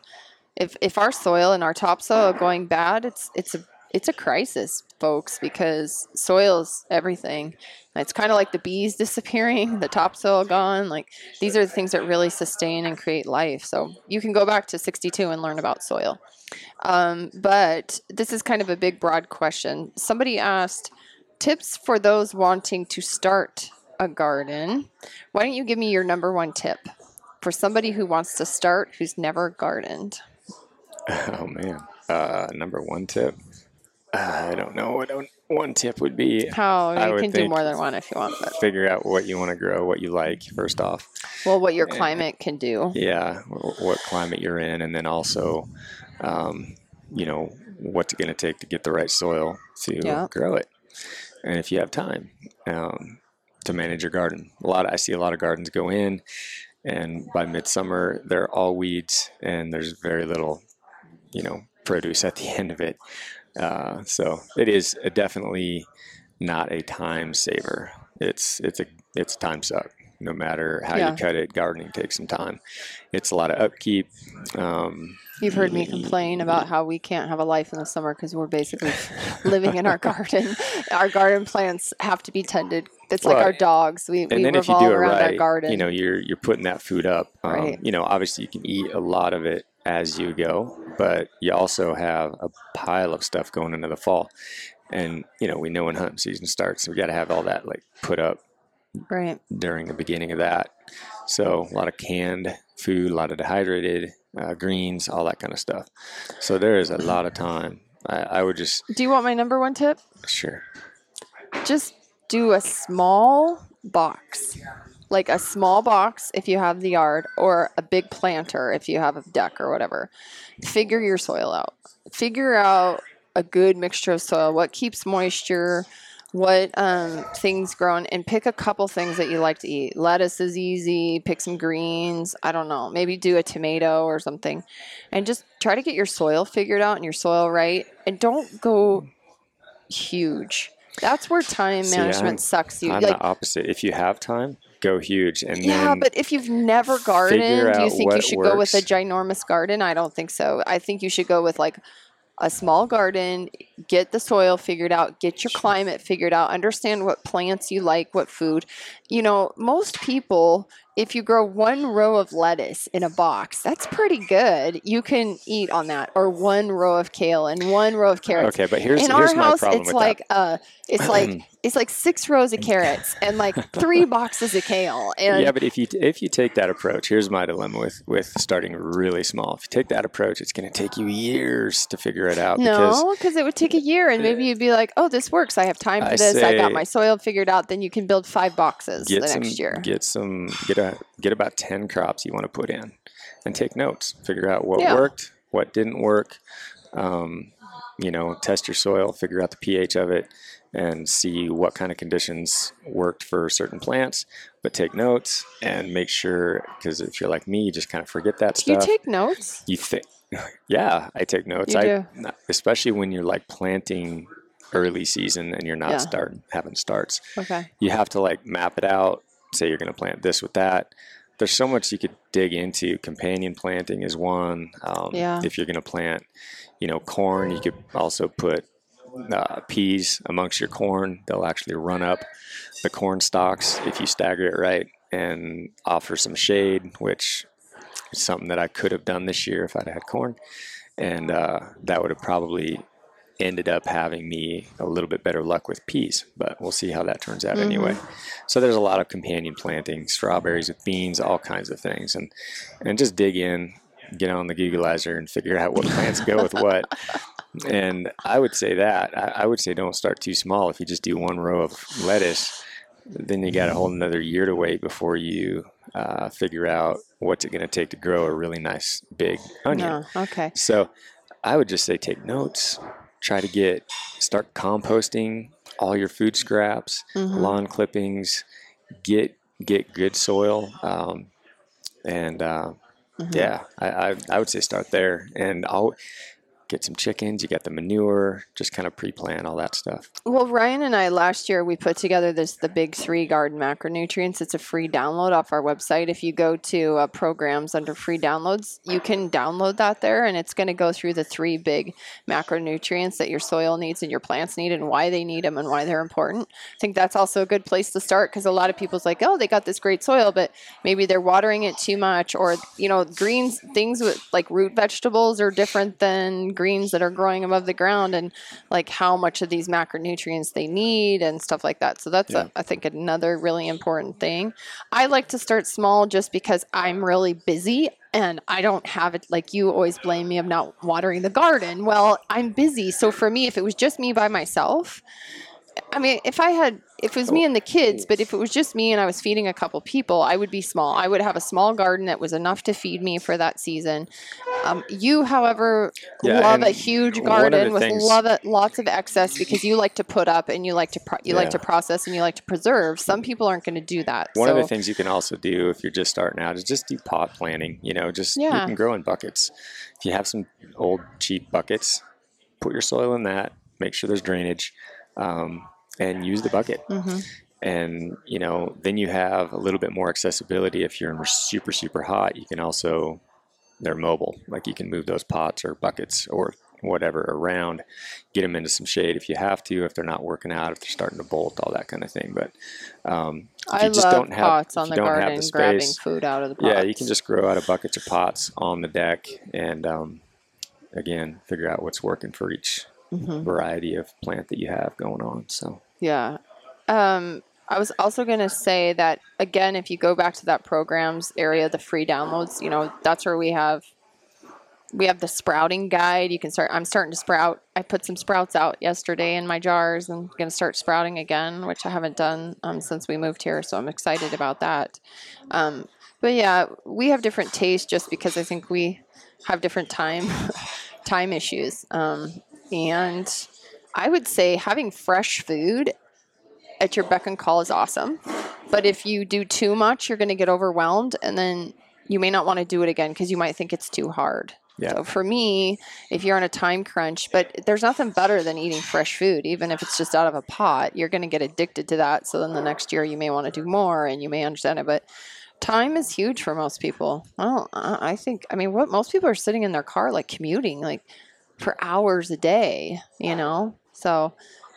if if our soil and our topsoil are going bad, it's it's a it's a crisis, folks, because soil's everything. It's kind of like the bees disappearing, the topsoil gone. Like these are the things that really sustain and create life. So you can go back to 62 and learn about soil. Um, but this is kind of a big, broad question. Somebody asked tips for those wanting to start a garden. Why don't you give me your number one tip for somebody who wants to start who's never gardened? Oh man. Uh, number one tip. Uh, I don't know what one- tip would be. How I you can do more than one if you want, but Figure out what you want to grow, what you like first off. well, what your climate can do. Yeah, what climate you're in, and then also, um, you know, what's it going to take to get the right soil to Yeah. grow it, and if you have time um, to manage your garden. A lot, I see a lot of gardens go in, and by midsummer they're all weeds, and there's very little, you know, produce at the end of it. Uh, so it is definitely not a time saver. It's it's a it's a time suck. No matter how Yeah. you cut it, gardening takes some time. It's a lot of upkeep. Um, You've heard me complain about how we can't have a life in the summer because we're basically living in our garden. Our garden plants have to be tended. It's like our dogs. We, and we then if you revolve do it around our right, garden. you know you're you're putting that food up. Um, Right. You know, obviously you can eat a lot of it as you go, but you also have a pile of stuff going into the fall. And you know, we know when hunting season starts, so we got to have all that like put up right. during the beginning of that. So a lot of canned food, a lot of dehydrated uh, greens, all that kind of stuff. So there is a lot of time. I, I would just Do you want my number one tip? sure. Just do a small box. Like a small box if you have the yard, or a big planter if you have a deck or whatever. Figure your soil out. Figure out a good mixture of soil. What keeps moisture? What um, things growing? And pick a couple things that you like to eat. Lettuce is easy. Pick some greens. I don't know. Maybe do a tomato or something. And just try to get your soil figured out and your soil right. And don't go huge. That's where time management sucks you. I'm like the opposite. If you have time, go huge, and yeah, but if you've never gardened, do you think you should go with a ginormous garden? I don't think so. I think you should go with like a small garden, get the soil figured out, get your climate figured out, understand what plants you like, what food. You know, most people, if you grow one row of lettuce in a box, that's pretty good. You can eat on that, or one row of kale and one row of carrots. okay. But here's in here's our my house, problem it's like that. uh, it's like it's like six rows of carrots and like three boxes of kale. And yeah, but if you if you take that approach, here's my dilemma with with starting really small. If you take that approach, it's going to take you years to figure it out. because No, because it would take a year, and maybe you'd be like, "Oh, this works. I have time for I this. I got my soil figured out." Then you can build five boxes the some next year. get some get a get about 10 crops you want to put in and take notes figure out what Yeah. worked what didn't work um, you know test your soil figure out the ph of it and see what kind of conditions worked for certain plants but take notes and make sure because if you're like me you just kind of forget that stuff. You take notes? you think yeah i take notes You i do? especially when you're like planting early season and you're not Yeah. starting having starts Okay. you have to like map it out say you're going to plant this with that there's so much you could dig into. Companion planting is one. Um, Yeah. If you're going to plant, you know, corn, you could also put uh, peas amongst your corn. They'll actually run up the corn stalks if you stagger it right and offer some shade, which is something that I could have done this year if I'd had corn. And uh, that would have probably ended up having me a little bit better luck with peas, but we'll see how that turns out anyway. So there's a lot of companion planting, strawberries with beans, all kinds of things, and and just dig in, get on the Googleizer and figure out what plants go with what. And I would say that I, I would say don't start too small. If you just do one row of lettuce, then you got a whole another year to wait before you uh, figure out what's it going to take to grow a really nice big onion. No. Okay. So I would just say take notes. Try to get start composting all your food scraps, Mhm. lawn clippings. Get get good soil, um, and uh, Mhm. yeah, I, I I would say start there. And I'll get some chickens. You got the manure. Just kind of pre-plan all that stuff. Well, Ryan and I last year we put together this the Big Three Garden Macronutrients. It's a free download off our website. If you go to uh, programs under free downloads, you can download that there, and it's going to go through the three big macronutrients that your soil needs and your plants need, and why they need them and why they're important. I think that's also a good place to start because a lot of people's like, oh, they got this great soil, but maybe they're watering it too much, or you know, greens things with like root vegetables are different than greens that are growing above the ground, and like how much of these macronutrients they need and stuff like that. So that's Yeah. a, I think another really important thing. I like to start small just because I'm really busy and I don't have it like you always blame me of not watering the garden. Well, I'm busy. So for me, if it was just me by myself, I mean, if I had, if it was me and the kids, but if it was just me and I was feeding a couple people, I would be small. I would have a small garden that was enough to feed me for that season. Um, you, however, Yeah, love a huge one of the garden with things- love lots of excess because you like to put up and you like to pro- you like to process and you like to preserve. Some people aren't going to do that. One so, of the things you can also do if you're just starting out is just do pot planting. You know, just you can grow in buckets. If you have some old cheap buckets, put your soil in that. Make sure there's drainage, um, and use the bucket. Mhm. And you know, then you have a little bit more accessibility. If you're super super hot, you can also they're mobile. Like you can move those pots or buckets or whatever around, get them into some shade if you have to. If they're not working out, if they're starting to bolt, all that kind of thing. But um, if I you just love don't have, pots on you the don't have garden, the grabbing space, food out of the pots. yeah, you can just grow out of buckets or pots on the deck, and um, again, figure out what's working for each Mhm. variety of plant that you have going on. So Yeah. Um, I was also going to say that, again, if you go back to that programs area, the free downloads, you know, that's where we have. We have the sprouting guide. You can start. I'm starting to sprout. I put some sprouts out yesterday in my jars and going to start sprouting again, which I haven't done um, since we moved here. So I'm excited about that. Um, but yeah, we have different tastes just because I think we have different time time issues. Um, and I would say having fresh food at your beck and call is awesome. But if you do too much, you're going to get overwhelmed and then you may not want to do it again because you might think it's too hard. Yeah. So for me, if you're on a time crunch, but there's nothing better than eating fresh food, even if it's just out of a pot, you're going to get addicted to that. So then the next year you may want to do more and you may understand it. But time is huge for most people. Well, I I think, I mean, what most people are sitting in their car, like commuting, like for hours a day, you know? So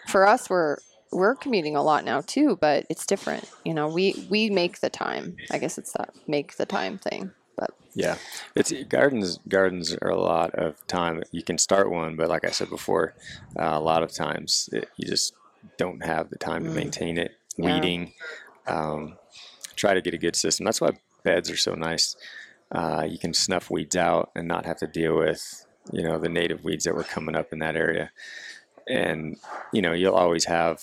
for us, we're, we're commuting a lot now too, but it's different. You know, we, we make the time. I guess it's that make the time thing. But yeah, it's gardens. Gardens are a lot of time. You can start one, but like I said before, uh, a lot of times it, you just don't have the time to Mm. maintain it. Yeah. Weeding, um, try to get a good system. That's why beds are so nice. Uh, you can snuff weeds out and not have to deal with you know the native weeds that were coming up in that area. And you know you'll always have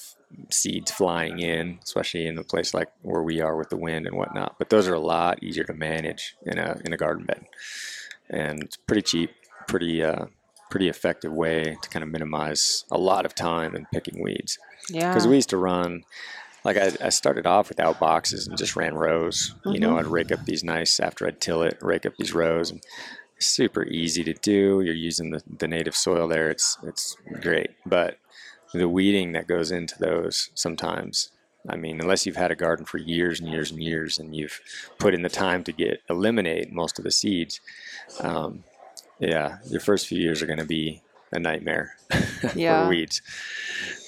seeds flying in, especially in a place like where we are with the wind and whatnot. But those are a lot easier to manage in a in a garden bed, and it's pretty cheap, pretty uh, pretty effective way to kind of minimize a lot of time in picking weeds. yeah. Because we used to run, like I, I started off without boxes and just ran rows. You know, I'd rake up these nice after I'd till it, rake up these rows, and super easy to do. You're using the, the native soil there. It's it's great, but the weeding that goes into those sometimes I mean, unless you've had a garden for years and years and years, and you've put in the time to get eliminate most of the seeds, um, yeah, your first few years are going to be a nightmare Yeah. for weeds.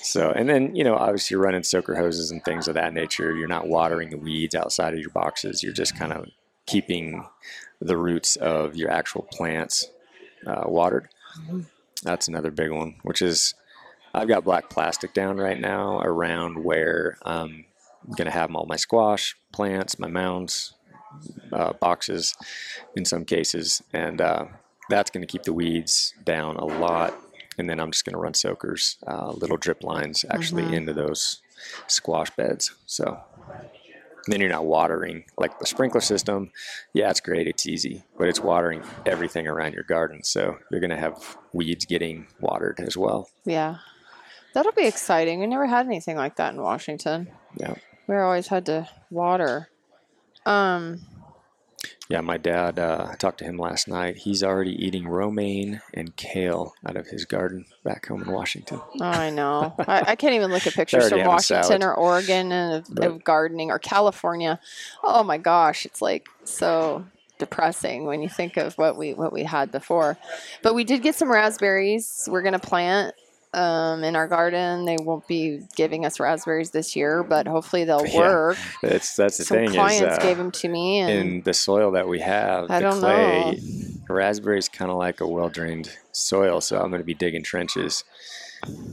So, and then you know, obviously, you're running soaker hoses and things of that nature. You're not watering the weeds outside of your boxes. You're just kind of keeping the roots of your actual plants uh, watered. That's another big one, which is I've got black plastic down right now around where I'm going to have all my squash plants, my mounds, uh, boxes in some cases, and uh, that's going to keep the weeds down a lot. And then I'm just going to run soakers, uh, little drip lines actually Mhm. into those squash beds. So then you're not watering like the sprinkler system. Yeah, it's great, it's easy, but it's watering everything around your garden. So you're going to have weeds getting watered as well. Yeah. That'll be exciting. We never had anything like that in Washington. Yeah. We always had to water. Um, Yeah, my dad, uh, I talked to him last night. He's already eating romaine and kale out of his garden back home in Washington. oh, I know. I, I can't even look at pictures from Washington or Oregon and of, But- of gardening or California. Oh my gosh, it's like so depressing when you think of what we what we had before. But we did get some raspberries. We're gonna plant um, in our garden. They won't be giving us raspberries this year, but hopefully they'll Yeah. work. That's that's the Some thing clients is uh, gave them to me, and in the soil that we have, I the don't clay, raspberry is kind of like a well drained soil. So I'm going to be digging trenches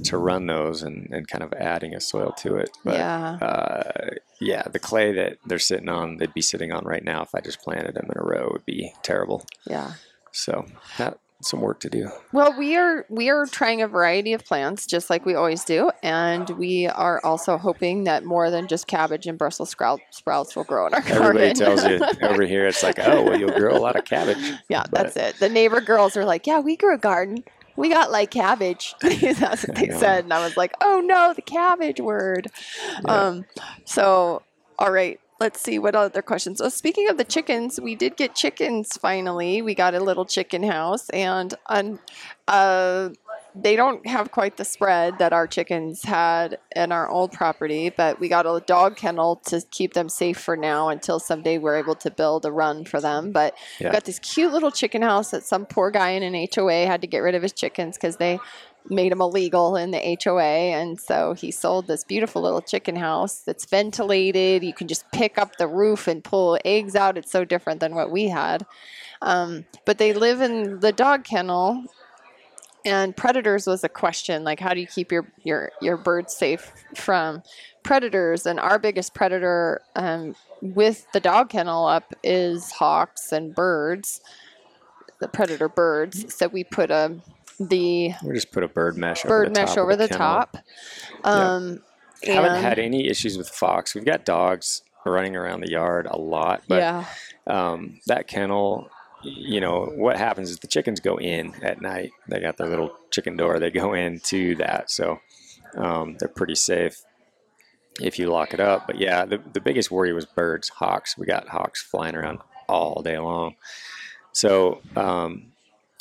to run those and, and kind of adding a soil to it. But yeah, uh, yeah, the clay that they're sitting on, they'd be sitting on right now if I just planted them in a row would be terrible. yeah. So that some work to do. Well, we are we are trying a variety of plants, just like we always do, and we are also hoping that more than just cabbage and Brussels sprout, sprouts will grow in our Everybody garden. Everybody tells you over here, it's like, oh, well, you'll grow a lot of cabbage. yeah, but- that's it. The neighbor girls are like, "Yeah, we grew a garden. We got like cabbage." that's what they said, and I was like, "Oh no, the cabbage word." Yeah. Um, so all right. Let's see what other questions. So speaking of the chickens, we did get chickens finally. We got a little chicken house, and on, uh, they don't have quite the spread that our chickens had in our old property. But we got a dog kennel to keep them safe for now until someday we're able to build a run for them. But Yeah. we got this cute little chicken house that some poor guy in an HOA had to get rid of his chickens because they made them illegal in the HOA. And so he sold this beautiful little chicken house that's ventilated. You can just pick up the roof and pull eggs out. It's so different than what we had. Um, but they live in the dog kennel. And predators was a question, like how do you keep your your your birds safe from predators? And our biggest predator um, with the dog kennel up is hawks and birds, the predator birds. So we put a the We just put a bird mesh over the mesh top over the, kennel. top. Um, Haven't had any issues with fox. We've got dogs running around the yard a lot, but yeah, um, that kennel, you know, what happens is the chickens go in at night. They got their little chicken door. They go into that, so um, they're pretty safe if you lock it up. But yeah, the, the biggest worry was birds, hawks. We got hawks flying around all day long. So um,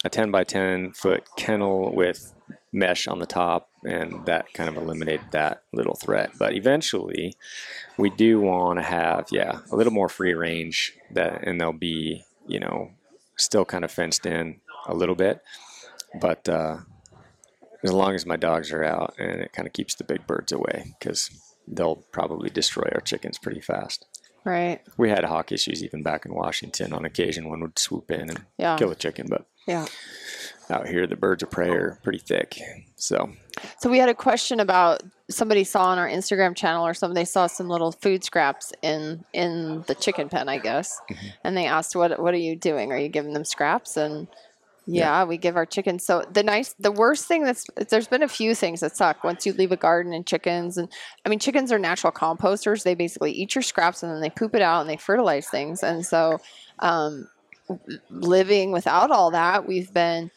a 10 by 10 foot kennel with mesh on the top, and that kind of eliminated that little threat. But eventually, we do want to have, yeah, a little more free range that, and they'll be, you know, still kind of fenced in a little bit, but uh, as long as my dogs are out, and it kind of keeps the big birds away because they'll probably destroy our chickens pretty fast. right. We had hawk issues even back in Washington. On occasion, one would swoop in and Yeah, kill a chicken, but yeah. out here the birds of prey are pretty thick. So So we had a question about somebody saw on our Instagram channel or something. They saw some little food scraps in in the chicken pen, I guess, Mm-hmm. and they asked, "What what are you doing? Are you giving them scraps?" And yeah, we give our chickens. So the nice, the worst thing that's there's been a few things that suck once you leave a garden and chickens and I mean chickens are natural composters. They basically eat your scraps and then they poop it out and they fertilize things. And so um, living without all that, we've been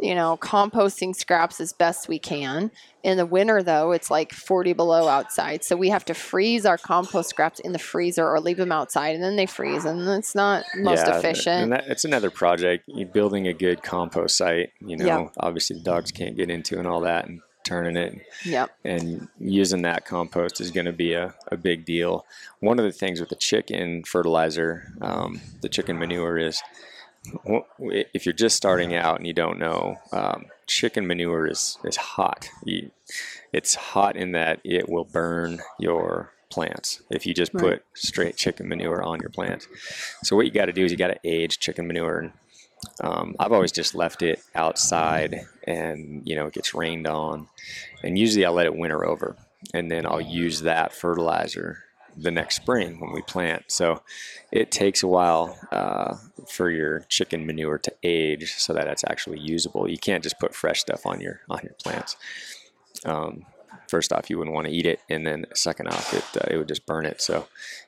you know, composting scraps as best we can. In the winter, though, it's like 40 below outside. So we have to freeze our compost scraps in the freezer or leave them outside and then they freeze. And it's not most yeah, efficient. And that, it's another project. You building a good compost site. You know, Yeah. obviously the dogs can't get into and all that, and turning it. Yep. And using that compost is going to be a, a big deal. One of the things with the chicken fertilizer, um, the chicken manure is if you're just starting out and you don't know, um, chicken manure is, is hot. You, it's hot in that it will burn your plants if you just put straight chicken manure on your plants. So what you got to do is you got to age chicken manure. Um, I've always just left it outside, and you know it gets rained on, and usually I let it winter over, and then I'll use that fertilizer the next spring when we plant. So it takes a while uh, for your chicken manure to age so that it's actually usable. You can't just put fresh stuff on your on your plants. Um, first off, you wouldn't want to eat it, and then second off, it uh, it would just burn it. So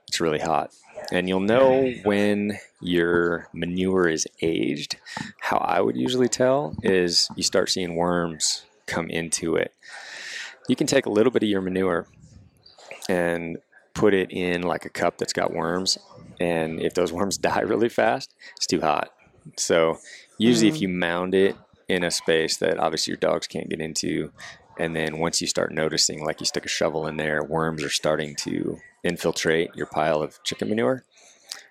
it's really hot, and you'll know when your manure is aged. How I would usually tell is you start seeing worms come into it. You can take a little bit of your manure and put it in like a cup that's got worms, and if those worms die really fast, it's too hot. So usually, mm. if you mound it in a space that obviously your dogs can't get into, and then once you start noticing, like you stick a shovel in there, worms are starting to infiltrate your pile of chicken manure.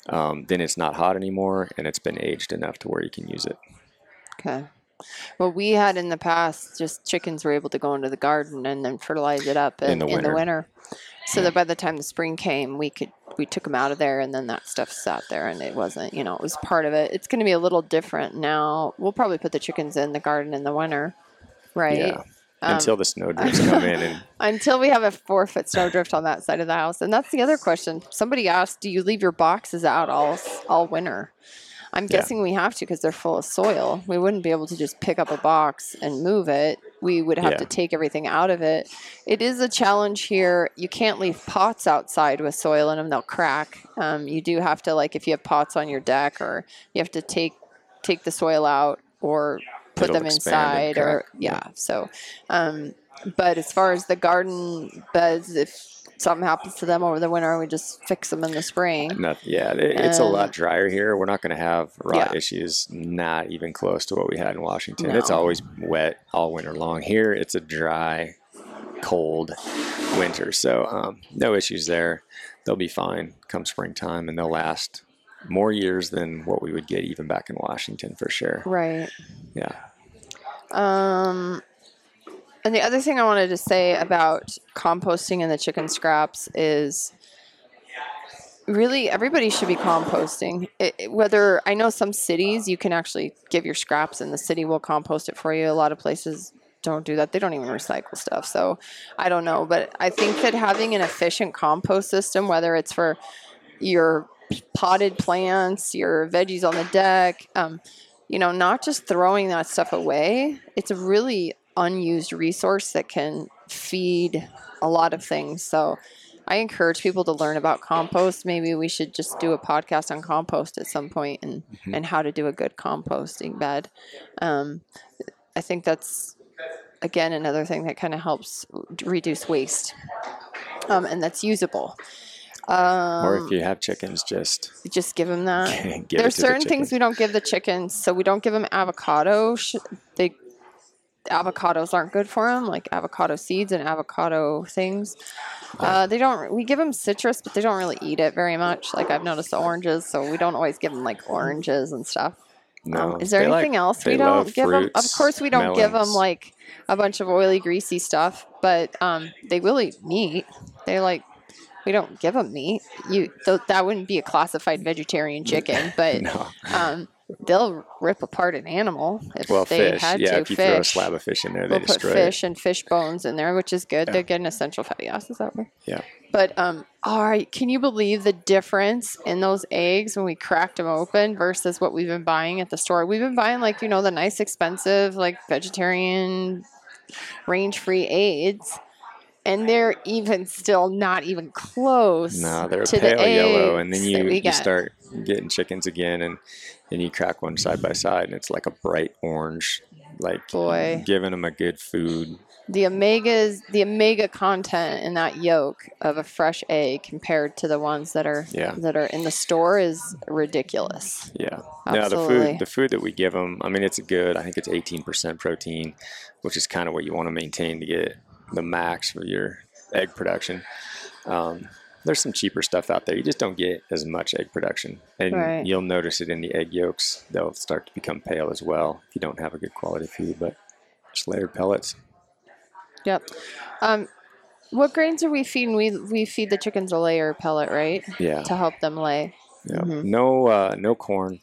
Um, then it's not hot anymore, and it's been aged enough to where you can use it. Okay. Well, we had in the past just chickens were able to go into the garden and then fertilize it up in, in, the, winter. In the winter. So that by the time the spring came, we could we took them out of there, and then that stuff sat there, and it wasn't, you know, it was part of it. It's going to be a little different now. We'll probably put the chickens in the garden in the winter, right? Yeah. Um, until the snow drifts come in and until we have a four foot snow drift on that side of the house. And that's the other question. Somebody asked do you leave your boxes out all all winter? I'm guessing yeah. we have to because they're full of soil. We wouldn't be able to just pick up a box and move it. We would have yeah. to take everything out of it. It is a challenge here. You can't leave pots outside with soil in them they'll crack. Um, you do have to like if you have pots on your deck or you have to take take the soil out or put It'll them inside or yeah. So, um, but as far as the garden beds, if something happens to them over the winter, we just fix them in the spring. Not, yeah, it, it's a lot drier here. We're not going to have rot yeah. issues, not even close to what we had in Washington. No. It's always wet all winter long. Here, it's a dry, cold winter, so um, no issues there. They'll be fine come springtime, and they'll last more years than what we would get even back in Washington for sure. Right. Yeah. Um, and the other thing I wanted to say about composting and the chicken scraps is really everybody should be composting. It, whether I know some cities you can actually give your scraps and the city will compost it for you. A lot of places don't do that. They don't even recycle stuff. So I don't know, but I think that having an efficient compost system, whether it's for your potted plants, your veggies on the deck, um, you know, not just throwing that stuff away. It's a really unused resource that can feed a lot of things. So I encourage people to learn about compost. Maybe we should just do a podcast on compost at some point and, mm-hmm. and how to do a good composting bed. Um, I think that's, again, another thing that kind of helps reduce waste um, and that's usable. Um, or if um, you have chickens, just just give them that. give There's certain the things we don't give the chickens, so we don't give them avocado. They avocados aren't good for them, like avocado seeds and avocado things. Uh, they don't. We give them citrus, but they don't really eat it very much. Like I've noticed the oranges, so we don't always give them like oranges and stuff. No. Um, is there anything like, else we don't give fruits, them? Of course, we don't melons. give them like a bunch of oily, greasy stuff, but um, they will eat meat. They like we don't give them meat. You th- that wouldn't be a classified vegetarian chicken, but no. um, they'll rip apart an animal if well, they fish. had yeah, to. if you fish. throw a slab of fish in there, they we'll put fish it. and fish bones in there, which is good. Yeah. They're getting essential fatty acids that way. Yeah. But um, all right, can you believe the difference in those eggs when we cracked them open versus what we've been buying at the store? We've been buying like you know the nice, expensive, like vegetarian, range-free eggs and they're even still not even close. No, they're to pale the yellow, and then you, you start getting chickens again, and then you crack one side by side, and it's like a bright orange, like Boy. giving them a good food. The omegas, the omega content in that yolk of a fresh egg compared to the ones that are Yeah. that are in the store is ridiculous. Yeah. No, the food the food that we give them, I mean, it's good. I think it's 18% protein, which is kind of what you want to maintain to get the max for your egg production. Um, there's some cheaper stuff out there. You just don't get as much egg production, and Right. you'll notice it in the egg yolks. They'll start to become pale as well if you don't have a good quality feed. But just layered pellets. Yep. Um, what grains are we feeding? We we feed the chickens a layer pellet, right, Yeah. to help them lay. Yeah. Mhm. No, uh, no corn,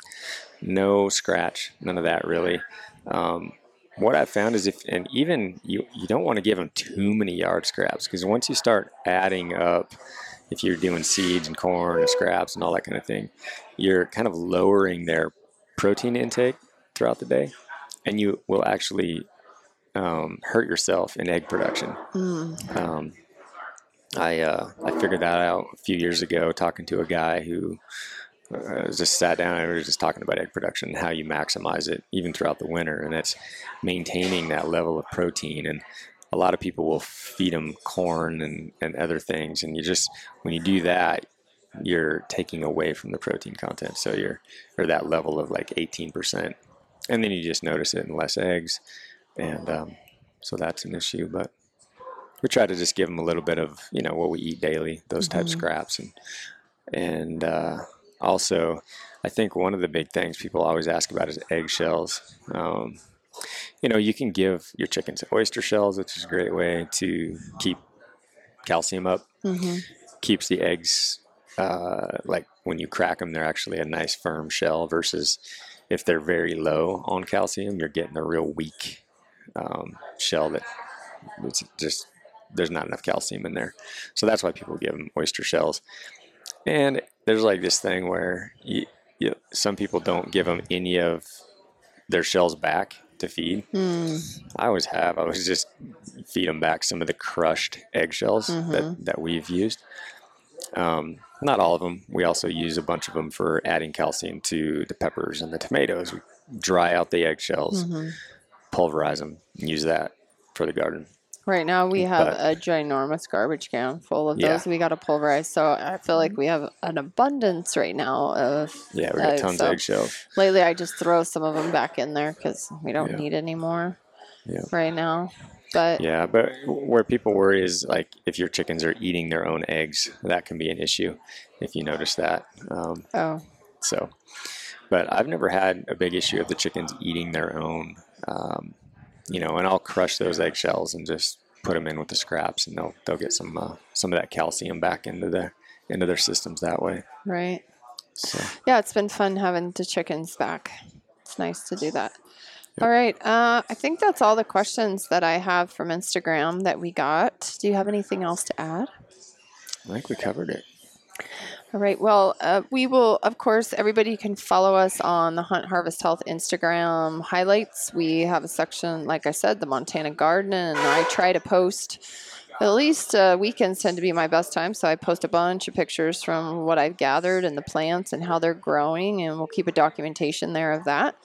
no scratch, none of that really. Um, what I found is if, and even you, you don't want to give them too many yard scraps because once you start adding up, if you're doing seeds and corn and scraps and all that kind of thing, you're kind of lowering their protein intake throughout the day, and you will actually um, hurt yourself in egg production. Mm. Um, I uh, I figured that out a few years ago talking to a guy who uh, just sat down and we were just talking about egg production and how you maximize it even throughout the winter, and it's maintaining that level of protein. And a lot of people will feed them corn and, and other things, and you just when you do that, you're taking away from the protein content. So you're or that level of like 18%, and then you just notice it in less eggs, and um, so that's an issue, but we try to just give them a little bit of you know what we eat daily those type Mhm. scraps and and uh, also i think one of the big things people always ask about is eggshells. Um, you know you can give your chickens oyster shells which is a great way to keep calcium up. Hmm keeps the eggs uh, like when you crack them they're actually a nice firm shell versus if they're very low on calcium you're getting a real weak um, shell that it's just there's not enough calcium in there. So that's why people give them oyster shells and there's like this thing where you, you, some people don't give them any of their shells back to feed Mm. I always have. I always just feed them back some of the crushed eggshells that, that we've used. Um, not all of them. We also use a bunch of them for adding calcium to the peppers and the tomatoes. We dry out the eggshells, hmm pulverize them, and use that for the garden. Right now we have But- a ginormous garbage can full of Yeah. those. We got to pulverize, so I feel like we have an abundance right now of. Yeah, we got Uh, tons so- of eggshells. Lately, I just throw some of them back in there because we don't Yeah. need any more Yeah. right now. But Yeah, but where people worry is like if your chickens are eating their own eggs, that can be an issue if you notice that. Um, oh, So, but I've never had a big issue of the chickens eating their own, um, you know, and I'll crush those eggshells and just put them in with the scraps, and they'll they'll get some uh, some of that calcium back into the into their systems that way. right. So, Yeah, it's been fun having the chickens back. It's nice to do that. All right. Uh, I think that's all the questions that I have from Instagram that we got. Do you have anything else to add? I think we covered it. All right. Well, uh, we will, of course, everybody can follow us on the Hunt Harvest Health Instagram highlights. We have a section, like I said, the Montana Garden, and I try to post. At least uh, weekends tend to be my best time, so I post a bunch of pictures from what I've gathered and the plants and how they're growing, and we'll keep a documentation there of that.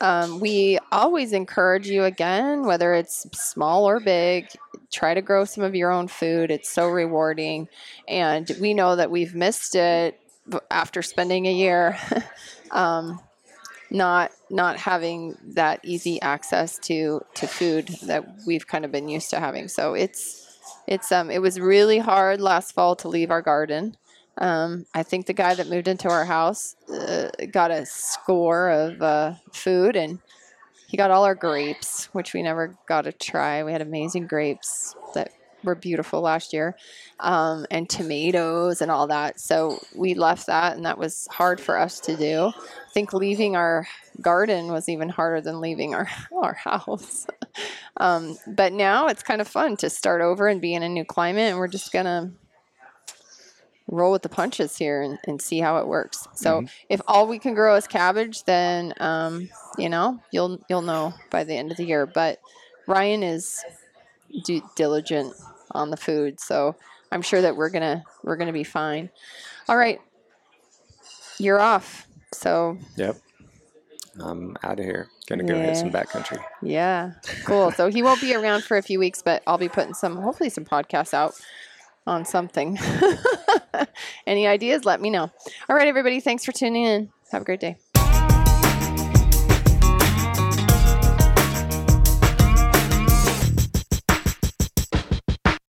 Um, we always encourage you again, whether it's small or big, try to grow some of your own food. It's so rewarding. And we know that we've missed it after spending a year um, not not having that easy access to to food that we've kind of been used to having. So it's it's um it was really hard last fall to leave our garden um, I think the guy that moved into our house uh, got a score of uh, food and he got all our grapes, which we never got to try. We had amazing grapes that were beautiful last year, um, and tomatoes and all that. So we left that, and that was hard for us to do. I think leaving our garden was even harder than leaving our our house. um, but now it's kind of fun to start over and be in a new climate, and we're just gonna roll with the punches here and, and see how it works. So if all we can grow is cabbage, then um, you know you'll you'll know by the end of the year. But Ryan is d- diligent on the food, so I'm sure that we're gonna we're gonna be fine. All right, you're off. So Yep. I'm out of here. Gonna go hit some Yeah. backcountry. Yeah, cool. So he won't be around for a few weeks, but I'll be putting some, hopefully, some podcasts out on something. Any ideas? Let me know. All right, everybody. Thanks for tuning in. Have a great day.